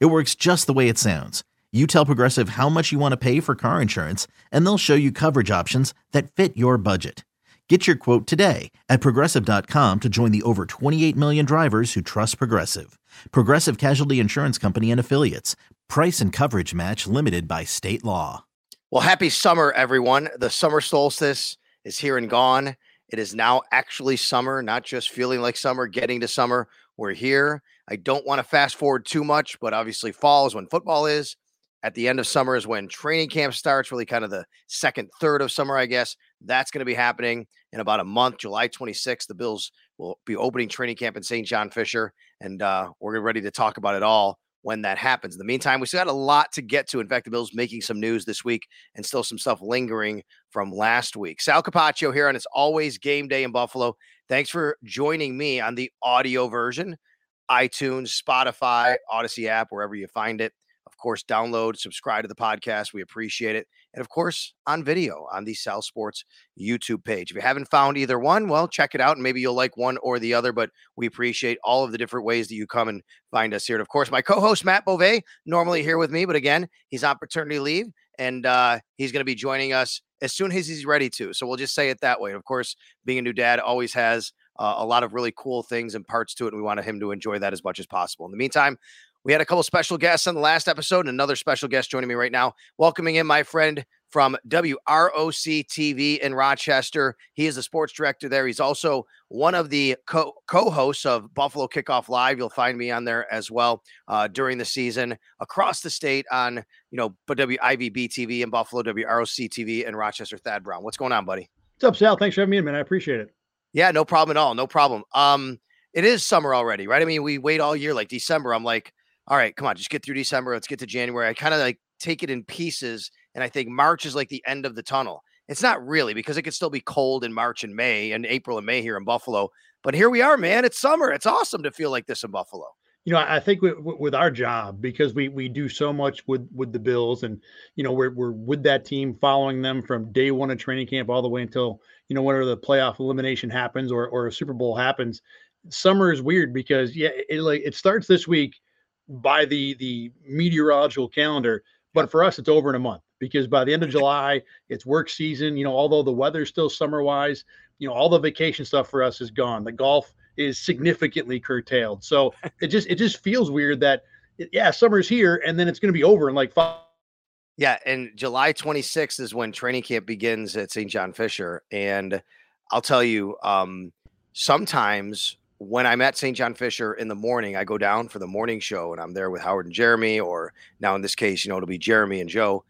It works just the way it sounds. You tell Progressive how much you want to pay for car insurance, and they'll show you coverage options that fit your budget. Get your quote today at progressive.com to join the over 28 million drivers who trust Progressive. Progressive Casualty Insurance Company and Affiliates. Price and coverage match limited by state law. Well, happy summer, everyone. The summer solstice is here and gone. It is now actually summer, not just feeling like summer, getting to summer. We're here. I don't want to fast forward too much, but obviously, fall is when football is. At the end of summer is when training camp starts, really kind of the second third of summer, I guess. That's going to be happening in about a month, July 26th. The Bills will be opening training camp in St. John Fisher, and uh, we're ready to talk about it all when that happens. In the meantime, we still got a lot to get to. In fact, the Bills making some news this week and still some stuff lingering from last week. Sal Capaccio here on It's Always Game Day in Buffalo. Thanks for joining me on the audio version iTunes, Spotify, Audacy app, wherever you find it. Of course, download, subscribe to the podcast. We appreciate it. And of course, on video on the South Sports YouTube page. If you haven't found either one, well, check it out and maybe you'll like one or the other. But we appreciate all of the different ways that you come and find us here. And of course, my co host, Matt Bove, normally here with me, but again, he's on paternity leave and uh, he's going to be joining us as soon as he's ready to. So we'll just say it that way. Of course, being a new dad always has uh, a lot of really cool things and parts to it. And we wanted him to enjoy that as much as possible. In the meantime, we had a couple special guests on the last episode, and another special guest joining me right now. Welcoming in my friend from WROC TV in Rochester. He is the sports director there. He's also one of the co hosts of Buffalo Kickoff Live. You'll find me on there as well uh, during the season across the state on, you know, WIVB TV in Buffalo, WROC TV in Rochester. Thad Brown. What's going on, buddy? What's up, Sal? Thanks for having me in, man. I appreciate it. Yeah, no problem at all. No problem. Um, it is summer already, right? I mean, we wait all year, like December. I'm like, all right, come on, just get through December. Let's get to January. I kind of like take it in pieces, and I think March is like the end of the tunnel. It's not really because it could still be cold in March and May and April and May here in Buffalo. But here we are, man. It's summer. It's awesome to feel like this in Buffalo. You know, I think with, with our job because we we do so much with with the Bills, and you know we're we're with that team, following them from day one of training camp all the way until you know whenever the playoff elimination happens or or a Super Bowl happens. Summer is weird because yeah, it like it starts this week by the the meteorological calendar, but for us it's over in a month because by the end of July it's work season. You know, although the weather's still summer wise, you know all the vacation stuff for us is gone. The golf is significantly curtailed. So it just it just feels weird that yeah, summer's here and then it's going to be over in like five. Yeah, and July 26th is when training camp begins at St. John Fisher, and I'll tell you, um, sometimes when I'm at St. John Fisher in the morning, I go down for the morning show, and I'm there with Howard and Jeremy, or now in this case, you know, it'll be Jeremy and Joe,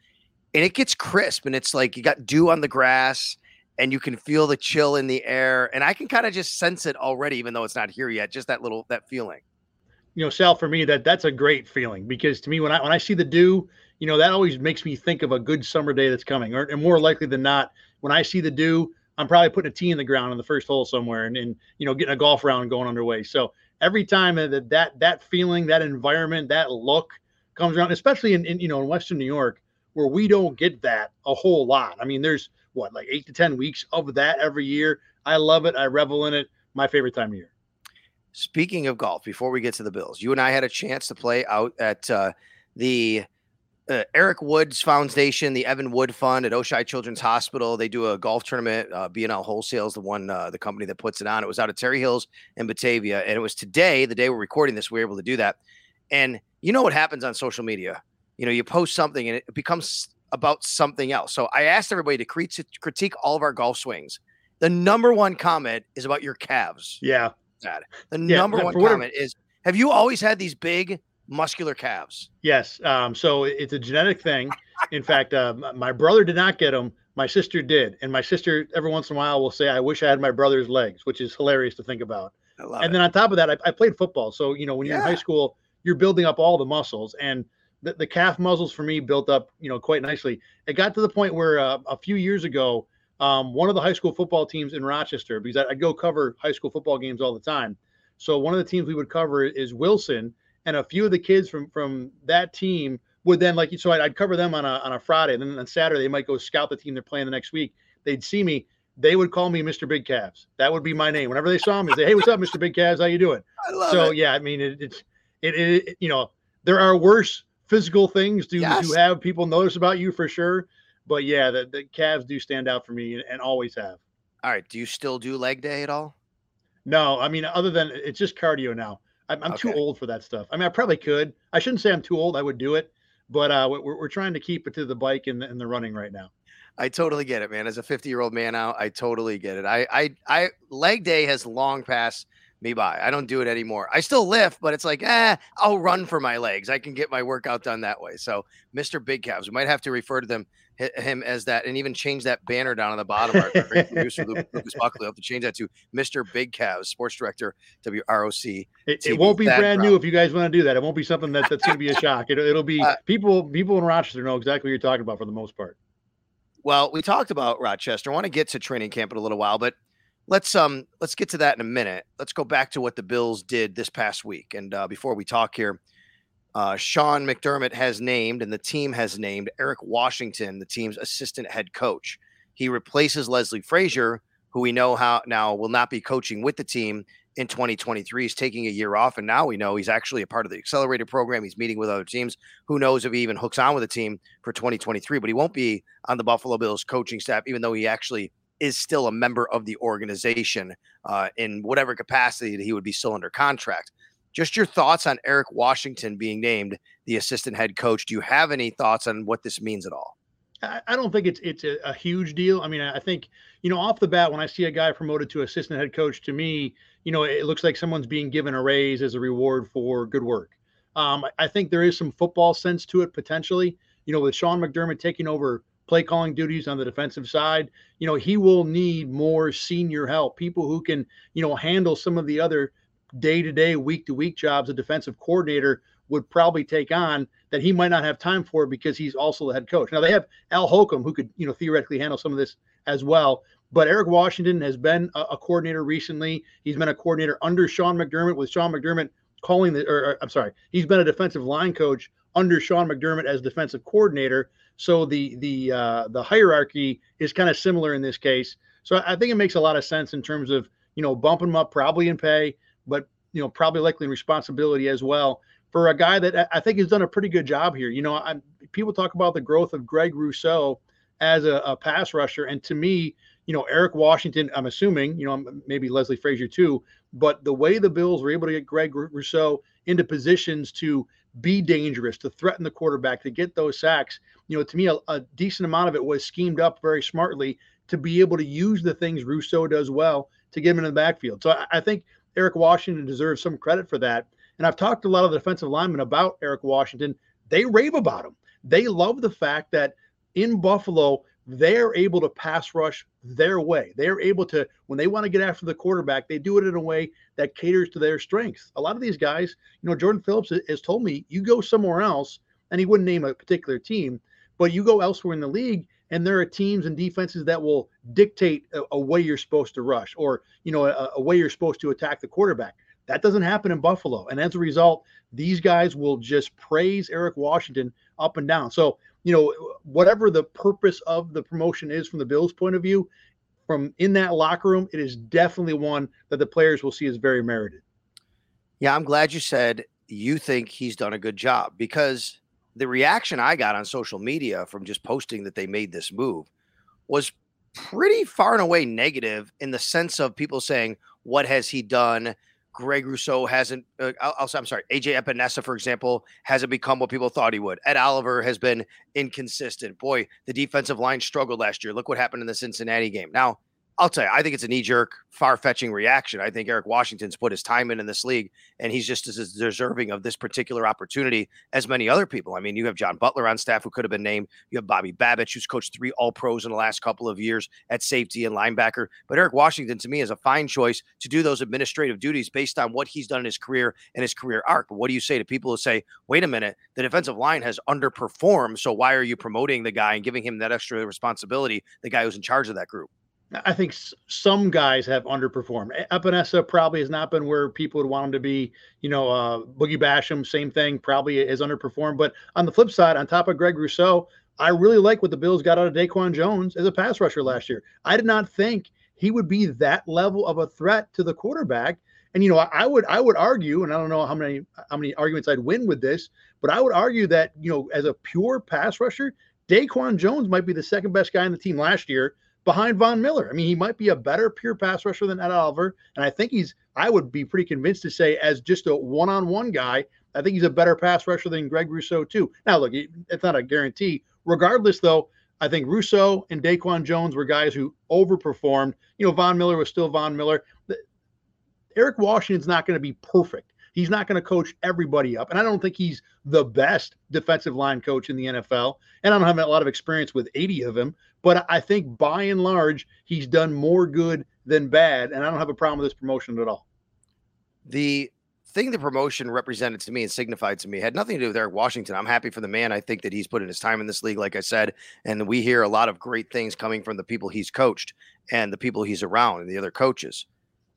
and it gets crisp, and it's like you got dew on the grass and you can feel the chill in the air and i can kind of just sense it already even though it's not here yet just that little that feeling. You know sal for me that that's a great feeling because to me when i when i see the dew you know that always makes me think of a good summer day that's coming or and more likely than not when i see the dew i'm probably putting a tee in the ground on the first hole somewhere and, and you know getting a golf round going underway. So every time that that that feeling that environment that look comes around especially in, in you know in western new york where we don't get that a whole lot. I mean there's what like eight to ten weeks of that every year. I love it. I revel in it. My favorite time of year. Speaking of golf, before we get to the Bills, you and I had a chance to play out at uh, the uh, Eric Woods Foundation, the Evan Wood Fund at Oishei Children's Hospital. They do a golf tournament. Uh, Wholesale is the one, uh, the company that puts it on. It was out at Terry Hills in Batavia, and it was today, the day we're recording this, we were able to do that. And you know what happens on social media? You know, you post something and it becomes about something else. So I asked everybody to critique all of our golf swings. The number one comment is about your calves. Yeah. Dad. The yeah, number one comment is Have you always had these big muscular calves? Yes. Um, so it's a genetic thing. In fact, uh, my brother did not get them. My sister did. And my sister, every once in a while, will say, I wish I had my brother's legs, which is hilarious to think about. and it. then on top of that, I, I, played football. So, you know, when you're yeah. in high school, you're building up all the muscles. And the, the calf muscles for me built up, you know, quite nicely. It got to the point where uh, a few years ago, um, one of the high school football teams in Rochester, because I, go cover high school football games all the time. So one of the teams we would cover is Wilson, and a few of the kids from from that team would then like so I'd, I'd cover them on a on a Friday, and then on Saturday they might go scout the team they're playing the next week. They'd see me, they would call me Mr. Big Calves. That would be my name. Whenever they saw me, say, "Hey, what's up, Mr. Big Calves? How you doing?" so it. yeah, I mean it, it's it, it, you know there are worse physical things do, yes. to have people notice about you for sure. But yeah, the, the calves do stand out for me and, and always have. All right. Do you still do leg day at all? No, I mean, other than it's just cardio now. I'm, I'm okay. too old for that stuff. I mean, I probably could. I shouldn't say I'm too old. I would do it, but uh, we're, we're trying to keep it to the bike and the, and the running right now. I totally get it, man. As a 50 year old man now, I totally get it. I, I, I, leg day has long passed me by. I don't do it anymore. I still lift, but it's like, eh, I'll run for my legs. I can get my workout done that way. So, Mr. Big Calves, we might have to refer to them him as that, and even change that banner down on the bottom. Our great producer Lucas Buckley, have to change that to Mr. Big Calves, Sports Director, WROC. It, it won't be brand new if you guys want to do that. It won't be something that, that's going to be a shock. It, it'll be uh, people. People in Rochester know exactly what you're talking about for the most part. Well, we talked about Rochester. I want to get to training camp in a little while, but let's um let's get to that in a minute. Let's go back to what the Bills did this past week. And uh, before we talk here, uh, Sean McDermott has named and the team has named Eric Washington the team's assistant head coach. He replaces Leslie Frazier, who we know how now will not be coaching with the team in 2023. He's taking a year off, and now we know he's actually a part of the accelerated program. He's meeting with other teams. Who knows if he even hooks on with the team for 2023? But he won't be on the Buffalo Bills coaching staff, even though he actually is still a member of the organization uh, in whatever capacity that he would be still under contract. Just your thoughts on Eric Washington being named the assistant head coach. Do you have any thoughts on what this means at all? I don't think it's it's a, a, huge deal. I mean, I think you know off the bat when I see a guy promoted to assistant head coach, to me, you know, it looks like someone's being given a raise as a reward for good work. Um, I think there is some football sense to it potentially. You know, with Sean McDermott taking over play calling duties on the defensive side, you know, he will need more senior help, people who can, you know, handle some of the other day to day, week to week jobs a defensive coordinator would probably take on that he might not have time for because he's also the head coach. Now they have Al Holcomb who could, you know, theoretically handle some of this as well. But Eric Washington has been a, a coordinator recently. He's been a coordinator under Sean McDermott with Sean McDermott calling the, or, or I'm sorry, he's been a defensive line coach under Sean McDermott as defensive coordinator. So the the uh, the hierarchy is kind of similar in this case. So I think it makes a lot of sense in terms of you know bumping him up probably in pay, but you know probably likely in responsibility as well for a guy that I think has done a pretty good job here. You know, I'm, people talk about the growth of Greg Rousseau as a, a pass rusher, and to me, you know, Eric Washington, I'm assuming, you know, maybe Leslie Frazier too, but the way the Bills were able to get Greg Rousseau into positions to be dangerous, to threaten the quarterback, to get those sacks. You know, to me, a, a, decent amount of it was schemed up very smartly to be able to use the things Rousseau does well to get him in the backfield. So I, I think Eric Washington deserves some credit for that. And I've talked to a lot of the defensive linemen about Eric Washington. They rave about him. They love the fact that in Buffalo, they're able to pass rush their way. They're able to, when they want to get after the quarterback, they do it in a way that caters to their strengths. A lot of these guys, you know, Jordan Phillips has told me, you go somewhere else, and he wouldn't name a particular team, but you go elsewhere in the league, and there are teams and defenses that will dictate a, a way you're supposed to rush or, you know, a, a way you're supposed to attack the quarterback. That doesn't happen in Buffalo. And as a result, these guys will just praise Eric Washington up and down. So you know, whatever the purpose of the promotion is from the Bills' point of view, from in that locker room, it is definitely one that the players will see as very merited. Yeah, I'm glad you said you think he's done a good job because the reaction I got on social media from just posting that they made this move was pretty far and away negative in the sense of people saying, What has he done? Greg Rousseau hasn't. Uh, I'll, I'm sorry. AJ Epenesa, for example, hasn't become what people thought he would. Ed Oliver has been inconsistent. Boy, the defensive line struggled last year. Look what happened in the Cincinnati game. Now, I'll tell you, I think it's a knee jerk, far fetching reaction. I think Eric Washington's put his time in in this league, and he's just as deserving of this particular opportunity as many other people. I mean, you have John Butler on staff who could have been named. You have Bobby Babich, who's coached three All Pros in the last couple of years at safety and linebacker. But Eric Washington, to me, is a fine choice to do those administrative duties based on what he's done in his career and his career arc. But what do you say to people who say, wait a minute, the defensive line has underperformed. So why are you promoting the guy and giving him that extra responsibility, the guy who's in charge of that group? I think some guys have underperformed. Epenesa probably has not been where people would want him to be. You know, uh, Boogie Basham, same thing, probably has underperformed. But on the flip side, on top of Greg Rousseau, I really like what the Bills got out of Daquan Jones as a pass rusher last year. I did not think he would be that level of a threat to the quarterback. And you know, I would I would argue, and I don't know how many how many arguments I'd win with this, but I would argue that you know, as a pure pass rusher, Daquan Jones might be the second best guy in the team last year behind Von Miller. I mean, he might be a better pure pass rusher than Ed Oliver. And I think he's, I would be pretty convinced to say, as just a one on one guy, I think he's a better pass rusher than Greg Rousseau, too. Now, look, it's not a guarantee. Regardless, though, I think Rousseau and Daquan Jones were guys who overperformed. You know, Von Miller was still Von Miller. Eric Washington's not going to be perfect. He's not going to coach everybody up. And I don't think he's the best defensive line coach in the NFL. And I don't have a lot of experience with 80 of them, but I think by and large, he's done more good than bad. And I don't have a problem with this promotion at all. The thing the promotion represented to me and signified to me had nothing to do with Eric Washington. I'm happy for the man. I think that he's put in his time in this league, like I said, and we hear a lot of great things coming from the people he's coached and the people he's around and the other coaches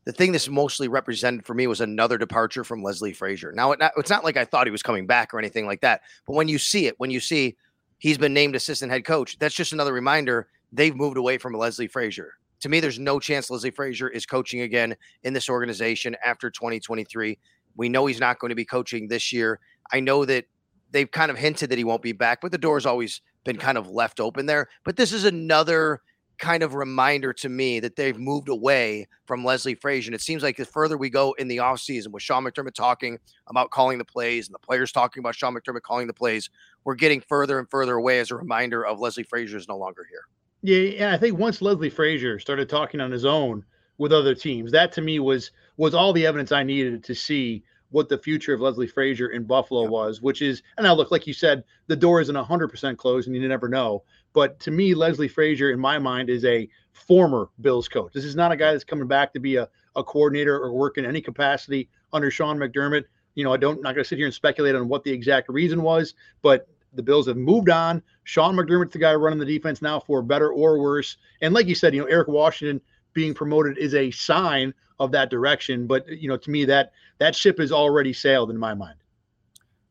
the thing that's mostly represented for me was another departure from Leslie Frazier. Now, it not, it's not like I thought he was coming back or anything like that, but when you see it, when you see he's been named assistant head coach, that's just another reminder they've moved away from Leslie Frazier. To me, there's no chance Leslie Frazier is coaching again in this organization after 2023. We know he's not going to be coaching this year. I know that they've kind of hinted that he won't be back, but the door's always been kind of left open there. But this is another kind of reminder to me that they've moved away from Leslie Frazier. And it seems like the further we go in the offseason with Sean McDermott talking about calling the plays and the players talking about Sean McDermott calling the plays, we're getting further and further away as a reminder of Leslie Frazier is no longer here. Yeah, and I think once Leslie Frazier started talking on his own with other teams, that to me was was all the evidence I needed to see what the future of Leslie Frazier in Buffalo yeah. was, which is, and now look, like you said, the door isn't 100% closed and you never know. But to me, Leslie Frazier, in my mind, is a former Bills coach. This is not a guy that's coming back to be a, a coordinator or work in any capacity under Sean McDermott. You know, I don't, not to sit here and speculate on what the exact reason was, but the Bills have moved on. Sean McDermott's the guy running the defense now for better or worse. And like you said, you know, Eric Washington being promoted is a sign of that direction. But you know, to me, that that ship has already sailed in my mind.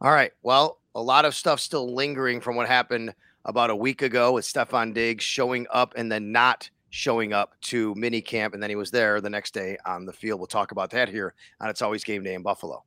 All right. Well, a lot of stuff still lingering from what happened about a week ago with Stefon Diggs showing up and then not showing up to mini camp, and then he was there the next day on the field. We'll talk about that here on It's Always Game Day in Buffalo.